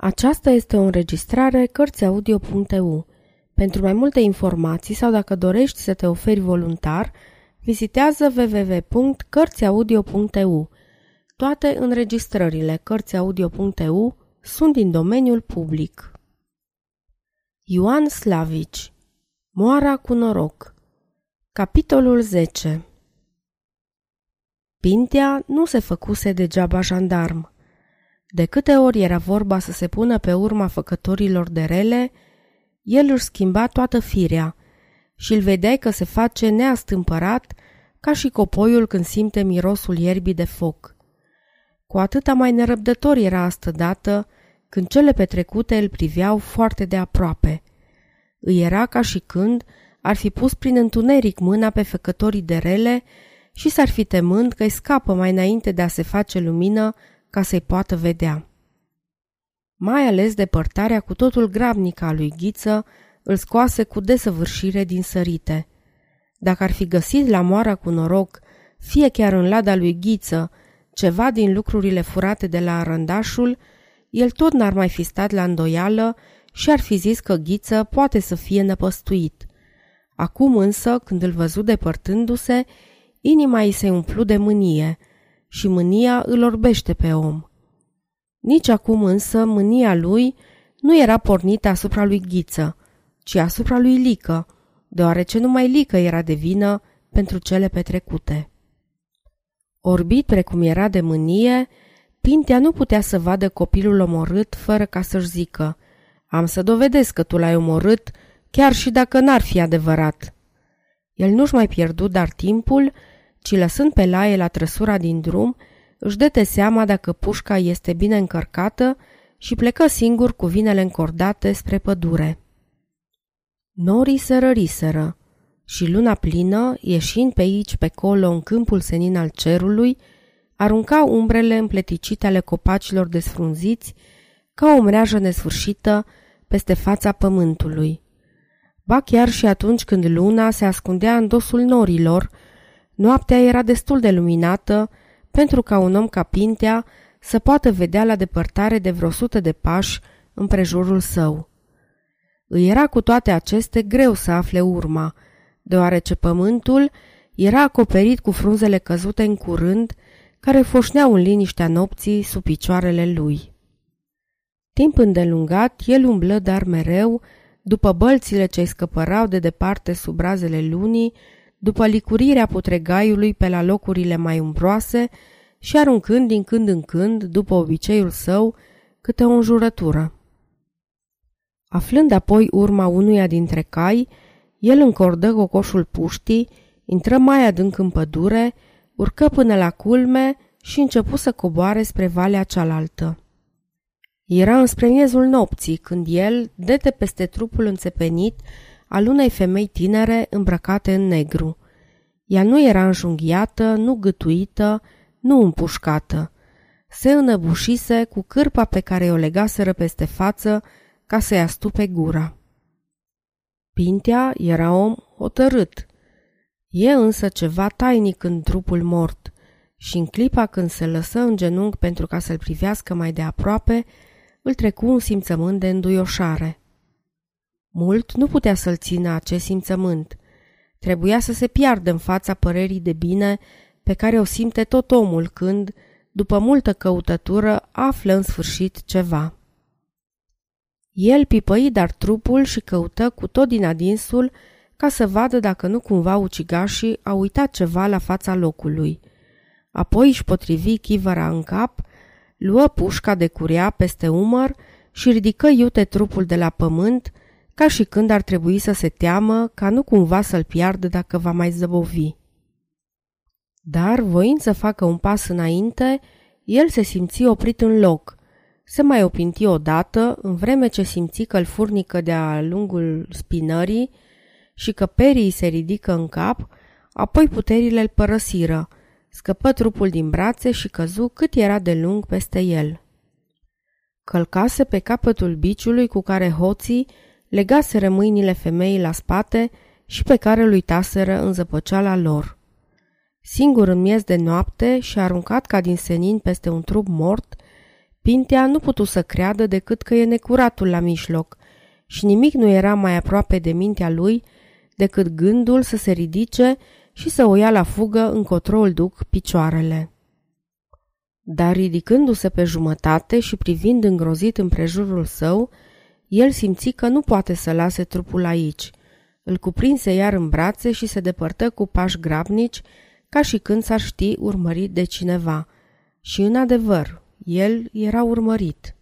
Aceasta este o înregistrare Cărțiaudio.eu. Pentru mai multe informații sau dacă dorești să te oferi voluntar, vizitează www.cărțiaudio.eu. Toate înregistrările Cărțiaudio.eu sunt din domeniul public. Ioan Slavici Moara cu noroc Capitolul 10 Pintea nu se făcuse degeaba jandarm. De câte ori era vorba să se pună pe urma făcătorilor de rele, el își schimba toată firea și îl vedeai că se face neastâmpărat ca și copoiul când simte mirosul ierbii de foc. Cu atâta mai nerăbdător era astă dată când cele petrecute îl priveau foarte de aproape. Îi era ca și când ar fi pus prin întuneric mâna pe făcătorii de rele și s-ar fi temând că îi scapă mai înainte de a se face lumină ca să-i poată vedea. Mai ales depărtarea cu totul grabnică a lui Ghiță îl scoase cu desăvârșire din sărite. Dacă ar fi găsit la moara cu noroc, fie chiar în lada lui Ghiță, ceva din lucrurile furate de la arăndașul, el tot n-ar mai fi stat la îndoială și ar fi zis că Ghiță poate să fie năpăstuit. Acum însă, când îl văzu depărtându-se, inima îi se umplu de mânie – și mânia îl orbește pe om. Nici acum însă mânia lui nu era pornită asupra lui Ghiță, ci asupra lui Lică, deoarece numai Lică era de vină pentru cele petrecute. Orbit precum era de mânie, Pintea nu putea să vadă copilul omorât fără ca să-și zică Am să dovedesc că tu l-ai omorât, chiar și dacă n-ar fi adevărat. El nu-și mai pierdut dar timpul ci lăsând pe laie la trăsura din drum, își dete seama dacă pușca este bine încărcată și plecă singur cu vinele încordate spre pădure. Norii se răriseră și luna plină, ieșind pe aici pe colo în câmpul senin al cerului, arunca umbrele împleticite ale copacilor desfrunziți ca o mreajă nesfârșită peste fața pământului. Ba chiar și atunci când luna se ascundea în dosul norilor, Noaptea era destul de luminată pentru ca un om ca Pintea să poată vedea la depărtare de vreo sută de pași împrejurul său. Îi era cu toate aceste greu să afle urma, deoarece pământul era acoperit cu frunzele căzute în curând, care foșneau în liniștea nopții sub picioarele lui. Timp îndelungat, el umblă dar mereu, după bălțile ce-i scăpărau de departe sub razele lunii, după licurirea putregaiului pe la locurile mai umbroase și aruncând din când în când, după obiceiul său, câte o înjurătură. Aflând apoi urma unuia dintre cai, el încordă cocoșul puștii, intră mai adânc în pădure, urcă până la culme și începu să coboare spre valea cealaltă. Era înspre miezul nopții, când el, dete peste trupul înțepenit, al unei femei tinere îmbrăcate în negru. Ea nu era înjunghiată, nu gâtuită, nu împușcată. Se înăbușise cu cârpa pe care o legaseră peste față ca să-i astupe gura. Pintea era om hotărât. E însă ceva tainic în trupul mort și în clipa când se lăsă în genunchi pentru ca să-l privească mai de aproape, îl trecu un simțământ de înduioșare. Mult nu putea să-l țină acest simțământ. Trebuia să se piardă în fața părerii de bine pe care o simte tot omul când, după multă căutătură, află în sfârșit ceva. El pipăi dar trupul și căută cu tot din adinsul ca să vadă dacă nu cumva ucigașii au uitat ceva la fața locului. Apoi își potrivi chivăra în cap, luă pușca de curea peste umăr și ridică iute trupul de la pământ, ca și când ar trebui să se teamă ca nu cumva să-l piardă dacă va mai zăbovi. Dar, voind să facă un pas înainte, el se simți oprit în loc. Se mai opinti odată, în vreme ce simți că îl furnică de-a lungul spinării și că perii se ridică în cap, apoi puterile îl părăsiră, scăpă trupul din brațe și căzu cât era de lung peste el. Călcase pe capătul biciului cu care hoții legaseră mâinile femeii la spate și pe care îl uitaseră în zăpăceala lor. Singur în miez de noapte și aruncat ca din senin peste un trup mort, Pintea nu putu să creadă decât că e necuratul la mijloc și nimic nu era mai aproape de mintea lui decât gândul să se ridice și să o ia la fugă încotro îl duc picioarele. Dar ridicându-se pe jumătate și privind îngrozit împrejurul său, el simți că nu poate să lase trupul aici. Îl cuprinse iar în brațe și se depărtă cu pași grabnici, ca și când s-ar ști urmărit de cineva. Și în adevăr, el era urmărit.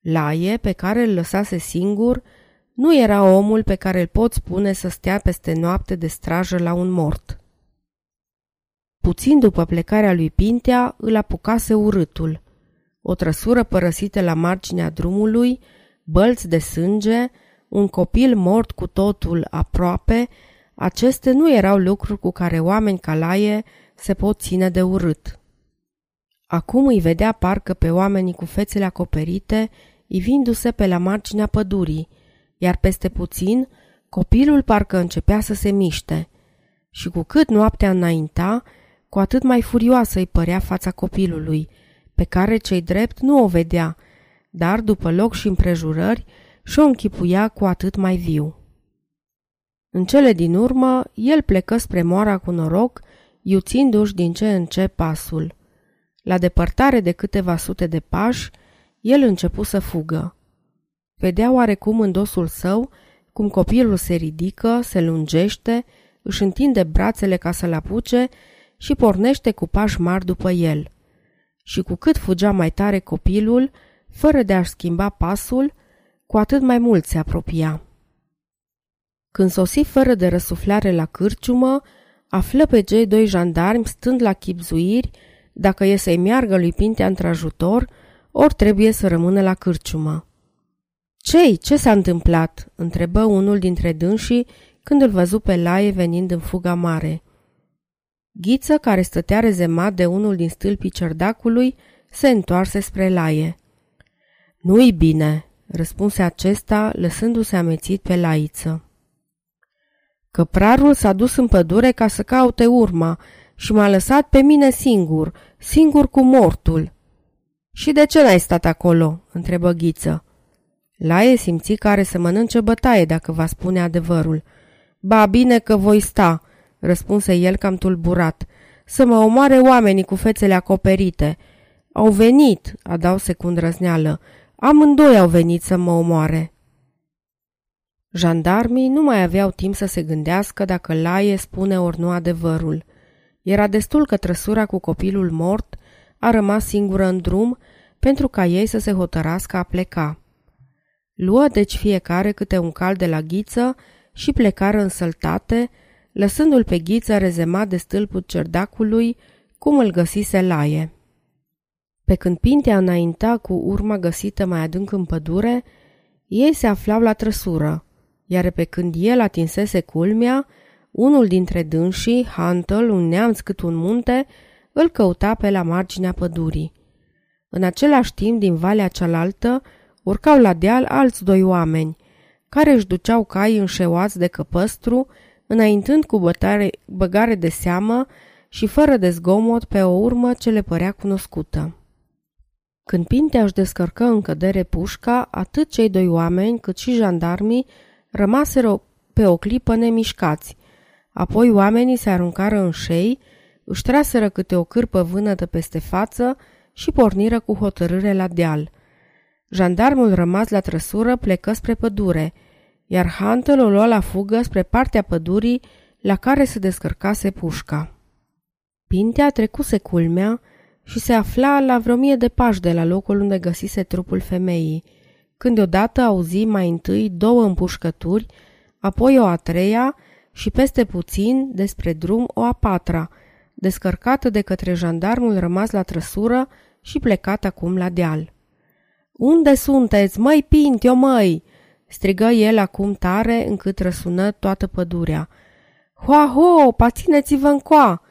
Laie, pe care îl lăsase singur, nu era omul pe care îl pot spune să stea peste noapte de strajă la un mort. Puțin după plecarea lui Pintea, îl apucase urâtul. O trăsură părăsită la marginea drumului, bălți de sânge, un copil mort cu totul aproape, aceste nu erau lucruri cu care oameni ca Laie se pot ține de urât. Acum îi vedea parcă pe oamenii cu fețele acoperite, ivindu-se pe la marginea pădurii, iar peste puțin copilul parcă începea să se miște. Și cu cât noaptea înainta, cu atât mai furioasă îi părea fața copilului, pe care cei drept nu o vedea, dar după loc și împrejurări și-o închipuia cu atât mai viu. În cele din urmă, el plecă spre moara cu noroc, iuțindu-și din ce în ce pasul. La depărtare de câteva sute de pași, el începu să fugă. Vedea oarecum în dosul său cum copilul se ridică, se lungește, își întinde brațele ca să-l apuce și pornește cu pași mari după el. Și cu cât fugea mai tare copilul, fără de a-și schimba pasul, cu atât mai mult se apropia. Când sosi fără de răsuflare la cârciumă, află pe cei doi jandarmi stând la chipzuiri dacă e să-i meargă lui Pintea într-ajutor, ori trebuie să rămână la cârciumă. Cei, ce s-a întâmplat?" întrebă unul dintre dânsii când îl văzu pe Laie venind în fuga mare. Ghiță, care stătea rezemat de unul din stâlpii cerdacului, se întoarse spre Laie. Nu-i bine," răspunse acesta, lăsându-se amețit pe laiță. Căprarul s-a dus în pădure ca să caute urma și m-a lăsat pe mine singur, singur cu mortul. Și de ce n-ai stat acolo?" întrebă Ghiță. Laie simți că are să mănânce bătaie dacă va spune adevărul. Ba, bine că voi sta," răspunse el cam tulburat. Să mă omoare oamenii cu fețele acoperite." Au venit," adau secund răzneală. Amândoi au venit să mă omoare." Jandarmii nu mai aveau timp să se gândească dacă Laie spune ori nu adevărul. Era destul că trăsura cu copilul mort a rămas singură în drum pentru ca ei să se hotărască a pleca. Luă deci fiecare câte un cal de la ghiță și plecară însăltate, lăsându-l pe ghiță rezemat de stâlpul cerdacului, cum îl găsise laie. Pe când Pintea înainta cu urma găsită mai adânc în pădure, ei se aflau la trăsură, iar pe când el atinsese culmea, unul dintre dânsii, Hantel, un neamț cât un munte, îl căuta pe la marginea pădurii. În același timp, din valea cealaltă, urcau la deal alți doi oameni, care își duceau cai înșeuați de căpăstru, înaintând cu bătare, băgare de seamă și fără de zgomot pe o urmă ce le părea cunoscută. Când Pintea își descărcă în cădere pușca, atât cei doi oameni cât și jandarmii rămaseră pe o clipă nemișcați. Apoi oamenii se aruncară în șei, își traseră câte o cârpă vânătă peste față și porniră cu hotărâre la deal. Jandarmul rămas la trăsură plecă spre pădure, iar Hunter o lua la fugă spre partea pădurii la care se descărcase pușca. Pintea trecuse culmea și se afla la vreo mie de pași de la locul unde găsise trupul femeii, când deodată auzi mai întâi două împușcături, apoi o a treia și peste puțin, despre drum, o a patra, descărcată de către jandarmul rămas la trăsură și plecat acum la deal. Unde sunteți, măi Pintio, măi?" Strigă el acum tare încât răsună toată pădurea. Hoa-ho, pațineți-vă încoa!"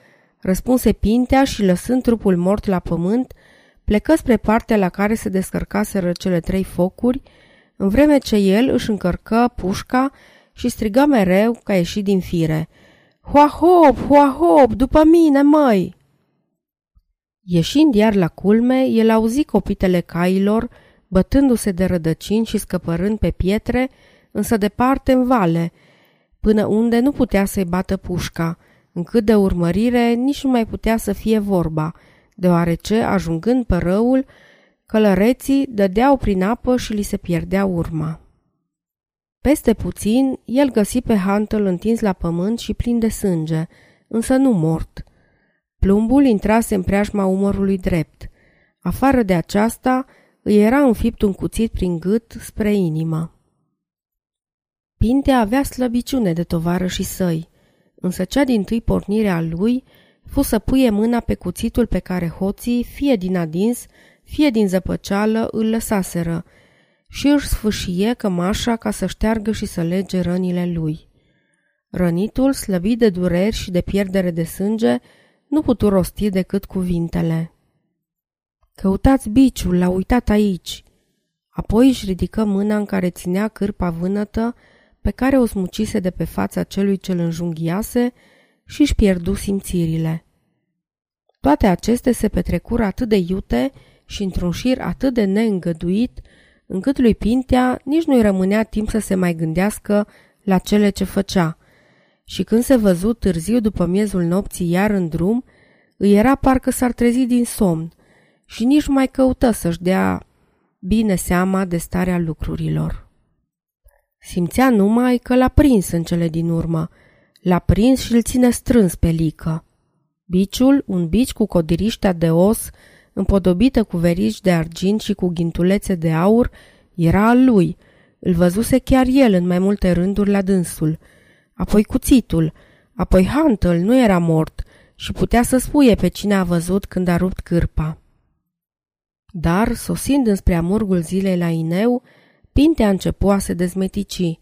răspunse Pintea și lăsând trupul mort la pământ, plecă spre partea la care se descărcaseră cele trei focuri, în vreme ce el își încărcă pușca și striga mereu ca ieșit din fire. Hua hop, hua hop, după mine, măi! Ieșind iar la culme, el auzi copitele cailor, bătându-se de rădăcini și scăpărând pe pietre, însă departe în vale, până unde nu putea să-i bată pușca, încât de urmărire nici nu mai putea să fie vorba, deoarece, ajungând pe răul, călăreții dădeau prin apă și li se pierdea urma. Peste puțin, el găsi pe Huntel întins la pământ și plin de sânge, însă nu mort. Plumbul intrase în preajma umărului drept. Afară de aceasta, îi era înfipt un cuțit prin gât spre inimă. Pintea avea slăbiciune de tovară și săi, însă cea din tâi pornire a lui fu să puie mâna pe cuțitul pe care hoții, fie din adins, fie din zăpăceală, îl lăsaseră și își sfâșie cămașa ca să șteargă și să lege rănile lui. Rănitul, slăbit de dureri și de pierdere de sânge, nu putu rosti decât cuvintele. Căutați biciul, l-a uitat aici. Apoi își ridică mâna în care ținea cârpa vânătă pe care o smucise de pe fața celui ce îl înjunghiase și își pierdu simțirile. Toate acestea se petrecură atât de iute și într-un șir atât de neîngăduit, încât lui Pintea nici nu-i rămânea timp să se mai gândească la cele ce făcea. Și când se văzut târziu după miezul nopții iar în drum, îi era parcă s-ar trezi din somn și nici mai căută să-și dea bine seama de starea lucrurilor. Simțea numai că l-a prins în cele din urmă. L-a prins și îl ține strâns pe lică. Biciul, un bici cu codiriștea de os, împodobită cu verici de argint și cu ghintulețe de aur, era al lui. Îl văzuse chiar el în mai multe rânduri la dânsul. Apoi cuțitul, apoi Huntel nu era mort și putea să spuie pe cine a văzut când a rupt cârpa. Dar, sosind înspre amurgul zilei la Ineu, Pintea începu a se dezmetici.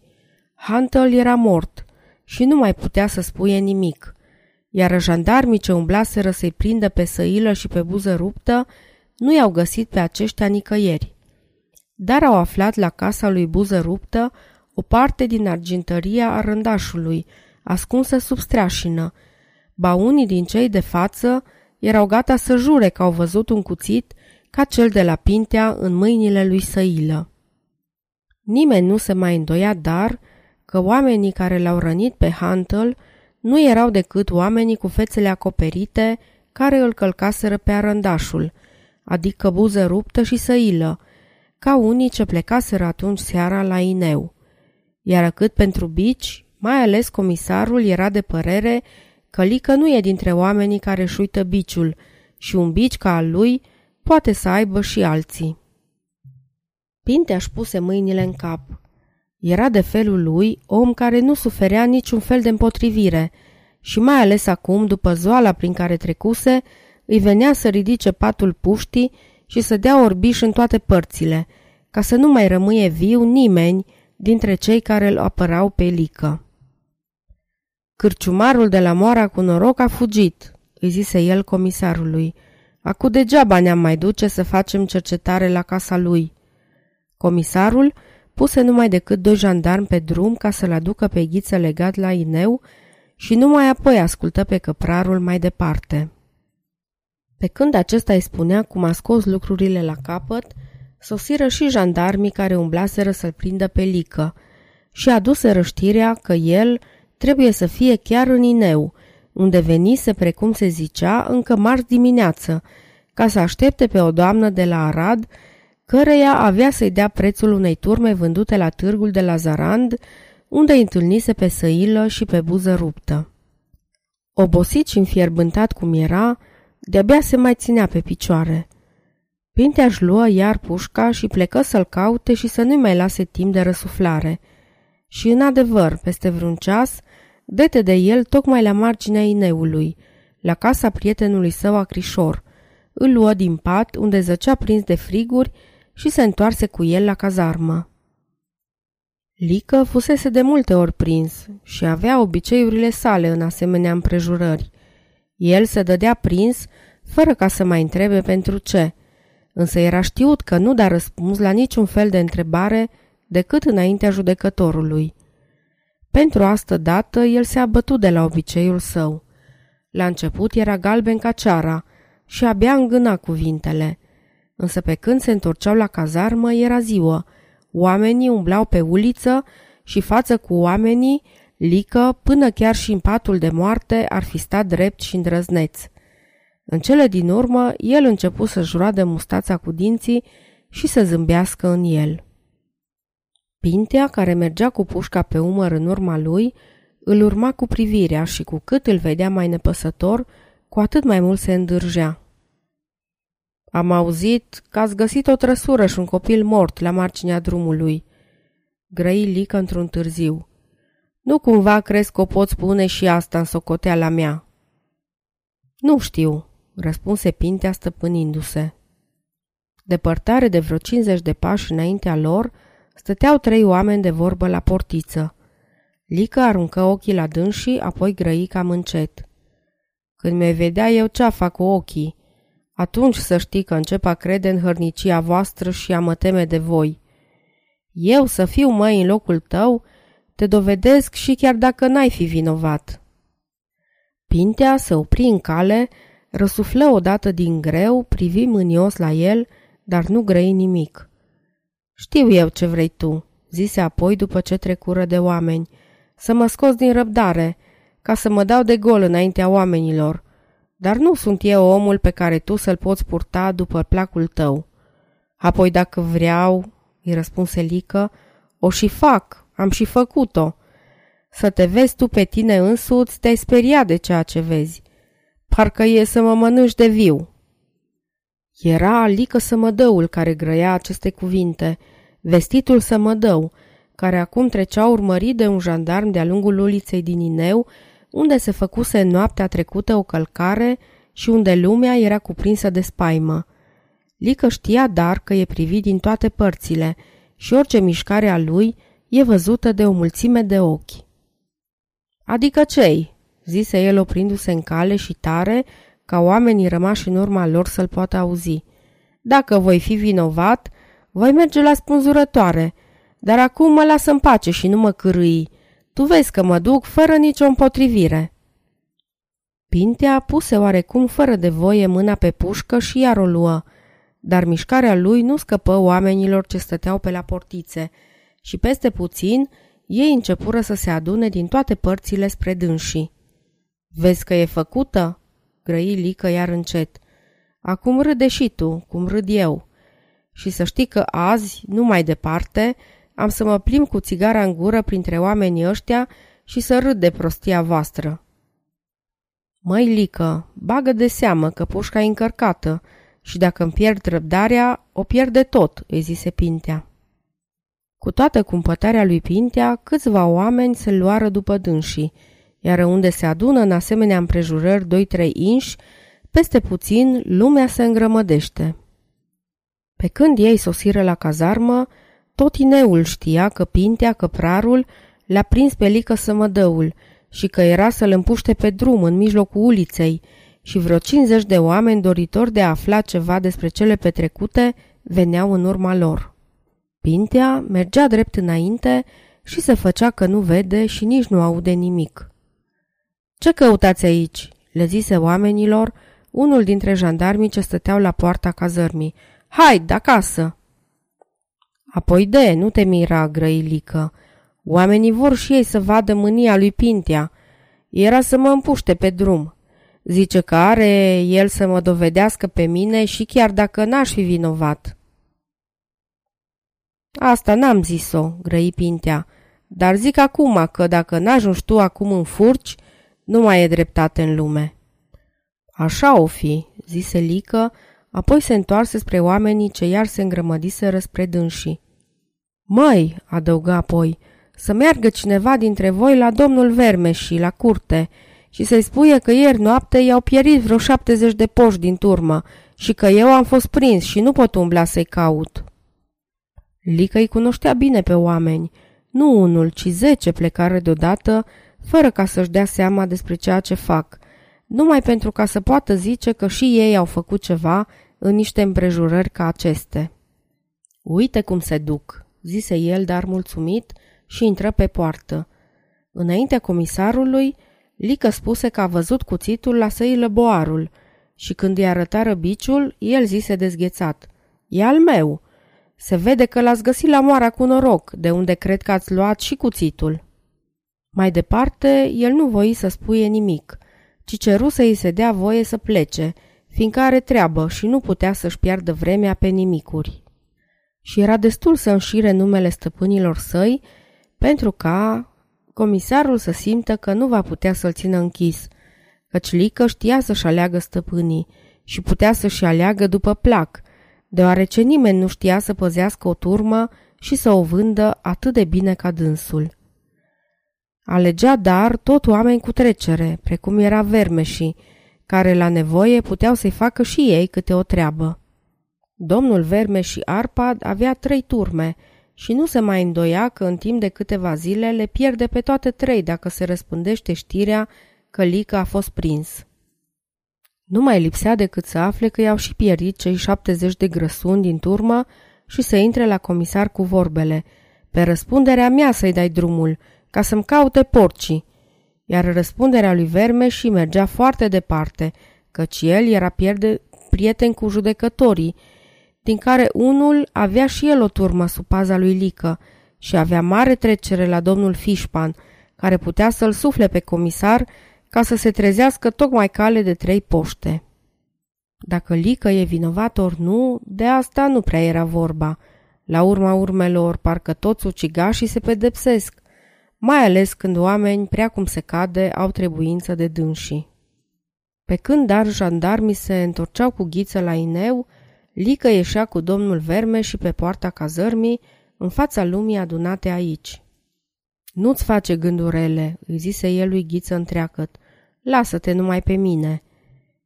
Huntel era mort și nu mai putea să spuie nimic, iar jandarmii ce umblaseră să-i prindă pe săilă și pe buză ruptă nu i-au găsit pe aceștia nicăieri. Dar au aflat la casa lui buză ruptă o parte din argintăria a rândașului, ascunsă sub streașină. Ba unii din cei de față erau gata să jure că au văzut un cuțit ca cel de la Pintea în mâinile lui Săilă. Nimeni nu se mai îndoia, dar că oamenii care l-au rănit pe Huntel nu erau decât oamenii cu fețele acoperite care îl călcaseră pe arândașul, adică buză ruptă și săilă, ca unii ce plecaseră atunci seara la Ineu. Iar cât pentru bici, mai ales comisarul era de părere că Lică nu e dintre oamenii care își uită biciul și un bici ca al lui poate să aibă și alții. Pinte își puse mâinile în cap. Era de felul lui om care nu suferea niciun fel de împotrivire și mai ales acum, după zoala prin care trecuse, îi venea să ridice patul puștii și să dea orbiș în toate părțile, ca să nu mai rămâie viu nimeni dintre cei care îl apărau pe lică. Cârciumarul de la moara cu noroc a fugit, îi zise el comisarului. Acu degeaba ne-am mai duce să facem cercetare la casa lui. Comisarul puse numai decât doi jandarmi pe drum ca să-l aducă pe ghiță legat la ineu și numai apoi ascultă pe căprarul mai departe. Pe când acesta îi spunea cum a scos lucrurile la capăt, sosiră și jandarmii care umblaseră să-l prindă pe lică și aduse răștirea că el trebuie să fie chiar în Ineu, unde venise, precum se zicea, încă marți dimineață, ca să aștepte pe o doamnă de la Arad căreia avea să-i dea prețul unei turme vândute la târgul de la Zarand, unde îi întâlnise pe săilă și pe buză ruptă. Obosit și înfierbântat cum era, de-abia se mai ținea pe picioare. Pintea își luă iar pușca și plecă să-l caute și să nu-i mai lase timp de răsuflare. Și în adevăr, peste vreun ceas, dete de el tocmai la marginea ineului, la casa prietenului său acrișor. Îl luă din pat, unde zăcea prins de friguri și se întoarse cu el la cazarmă. Lică fusese de multe ori prins și avea obiceiurile sale în asemenea împrejurări. El se dădea prins fără ca să mai întrebe pentru ce, însă era știut că nu da răspuns la niciun fel de întrebare decât înaintea judecătorului. Pentru asta dată, el se abătu de la obiceiul său. La început era galben ca ceara și abia îngâna cuvintele. Însă pe când se întorceau la cazarmă, era ziua. Oamenii umblau pe uliță și față cu oamenii, lică, până chiar și în patul de moarte, ar fi stat drept și îndrăzneț. În cele din urmă, el începu să-și roade mustața cu dinții și să zâmbească în el. Pintea, care mergea cu pușca pe umăr în urma lui, îl urma cu privirea și cu cât îl vedea mai nepăsător, cu atât mai mult se îndârgea. Am auzit că ați găsit o trăsură și un copil mort la marginea drumului. Grăi Lică într-un târziu. Nu cumva crezi că o pot spune și asta în socoteala mea? Nu știu, răspunse Pintea stăpânindu-se. Depărtare de vreo 50 de pași înaintea lor, stăteau trei oameni de vorbă la portiță. Lică aruncă ochii la dânsii, apoi grăi cam încet. Când mi vedea eu ce fac cu ochii, atunci să știi că încep a crede în hărnicia voastră și a mă teme de voi. Eu să fiu mai în locul tău, te dovedesc și chiar dacă n-ai fi vinovat. Pintea se opri în cale, răsuflă odată din greu, privi mânios la el, dar nu grăi nimic. Știu eu ce vrei tu, zise apoi după ce trecură de oameni, să mă scos din răbdare, ca să mă dau de gol înaintea oamenilor, dar nu sunt eu omul pe care tu să-l poți purta după placul tău. Apoi dacă vreau, îi răspunse Lică, o și fac, am și făcut-o. Să te vezi tu pe tine însuți, te-ai speriat de ceea ce vezi. Parcă e să mă mănânci de viu. Era Alică Sămădăul care grăia aceste cuvinte, vestitul Sămădău, care acum trecea urmărit de un jandarm de-a lungul uliței din Ineu, unde se făcuse în noaptea trecută o călcare și unde lumea era cuprinsă de spaimă. Lică știa dar că e privit din toate părțile și orice mișcare a lui e văzută de o mulțime de ochi. Adică cei? zise el oprindu-se în cale și tare, ca oamenii rămași în urma lor să-l poată auzi. Dacă voi fi vinovat, voi merge la spânzurătoare, dar acum mă lasă în pace și nu mă cârâi. Tu vezi că mă duc fără nicio împotrivire. Pintea puse oarecum fără de voie mâna pe pușcă și iar o luă, dar mișcarea lui nu scăpă oamenilor ce stăteau pe la portițe și peste puțin ei începură să se adune din toate părțile spre dânsii. Vezi că e făcută?" Grăi Lică iar încet. Acum râde și tu, cum râd eu. Și să știi că azi, nu mai departe, am să mă plim cu țigara în gură printre oamenii ăștia și să râd de prostia voastră. Măi, Lică, bagă de seamă că pușca e încărcată și dacă îmi pierd răbdarea, o pierde tot, îi zise Pintea. Cu toată cumpătarea lui Pintea, câțiva oameni se luară după dânsii, iar unde se adună în asemenea împrejurări doi-trei inși, peste puțin lumea se îngrămădește. Pe când ei sosiră la cazarmă, tot ineul știa că Pintea, căprarul, le-a prins pe lică sămădăul și că era să-l împuște pe drum în mijlocul uliței și vreo 50 de oameni doritori de a afla ceva despre cele petrecute veneau în urma lor. Pintea mergea drept înainte și se făcea că nu vede și nici nu aude nimic. Ce căutați aici?" le zise oamenilor, unul dintre jandarmii ce stăteau la poarta cazărmii. Hai, de acasă!" Apoi de, nu te mira, grăilică. Oamenii vor și ei să vadă mânia lui Pintea. Era să mă împuște pe drum. Zice că are el să mă dovedească pe mine și chiar dacă n-aș fi vinovat. Asta n-am zis-o, grăi Pintea, dar zic acum că dacă n-ajungi tu acum în furci, nu mai e dreptate în lume. Așa o fi, zise Lică, apoi se întoarse spre oamenii ce iar se îngrămădiseră spre dânsii. Măi, adăugă apoi, să meargă cineva dintre voi la domnul Vermeși, la curte, și să-i spuie că ieri noapte i-au pierit vreo 70 de poși din turmă și că eu am fost prins și nu pot umbla să-i caut. Lică îi cunoștea bine pe oameni. Nu unul, ci zece plecară deodată fără ca să-și dea seama despre ceea ce fac, numai pentru ca să poată zice că și ei au făcut ceva în niște împrejurări ca aceste. Uite cum se duc, zise el, dar mulțumit, și intră pe poartă. Înaintea comisarului, Lică spuse că a văzut cuțitul la săilă boarul și când îi arătară biciul, el zise dezghețat. E al meu. Se vede că l-ați găsit la moara cu noroc, de unde cred că ați luat și cuțitul. Mai departe, el nu voi să spuie nimic, ci ceru să îi se dea voie să plece, fiindcă are treabă și nu putea să-și piardă vremea pe nimicuri. Și era destul să înșire numele stăpânilor săi pentru ca comisarul să simtă că nu va putea să-l țină închis, căci Lică știa să-și aleagă stăpânii și putea să-și aleagă după plac, deoarece nimeni nu știa să păzească o turmă și să o vândă atât de bine ca dânsul. Alegea dar tot oameni cu trecere, precum era Vermeșii, care la nevoie puteau să-i facă și ei câte o treabă. Domnul Vermeș și Arpad avea trei turme și nu se mai îndoia că în timp de câteva zile le pierde pe toate trei dacă se răspândește știrea că Lica a fost prins. Nu mai lipsea decât să afle că i-au și pierit cei 70 de grăsuni din turmă și să intre la comisar cu vorbele. Pe răspunderea mea să-i dai drumul, ca să-mi caute porcii. Iar răspunderea lui Verme și mergea foarte departe, căci el era pierde prieten cu judecătorii, din care unul avea și el o turmă sub paza lui Lică și avea mare trecere la domnul Fișpan, care putea să-l sufle pe comisar ca să se trezească tocmai cale de trei poște. Dacă Lică e vinovat ori nu, de asta nu prea era vorba. La urma urmelor, parcă toți ucigașii se pedepsesc, mai ales când oameni, prea cum se cade, au trebuință de dânsii. Pe când dar jandarmii se întorceau cu ghiță la Ineu, Lică ieșea cu domnul Verme și pe poarta cazărmii, în fața lumii adunate aici. Nu-ți face gândurele, îi zise el lui Ghiță întreacăt. Lasă-te numai pe mine.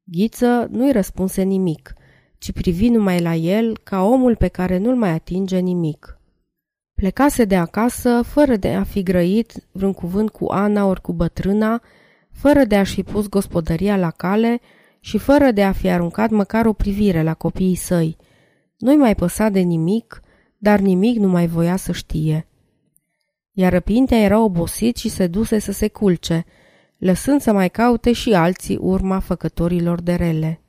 Ghiță nu-i răspunse nimic, ci privi numai la el ca omul pe care nu-l mai atinge nimic. Plecase de acasă fără de a fi grăit vreun cuvânt cu Ana ori cu bătrâna, fără de a-și fi pus gospodăria la cale și fără de a fi aruncat măcar o privire la copiii săi. Nu-i mai păsa de nimic, dar nimic nu mai voia să știe. Iar răpintea era obosit și se duse să se culce, lăsând să mai caute și alții urma făcătorilor de rele.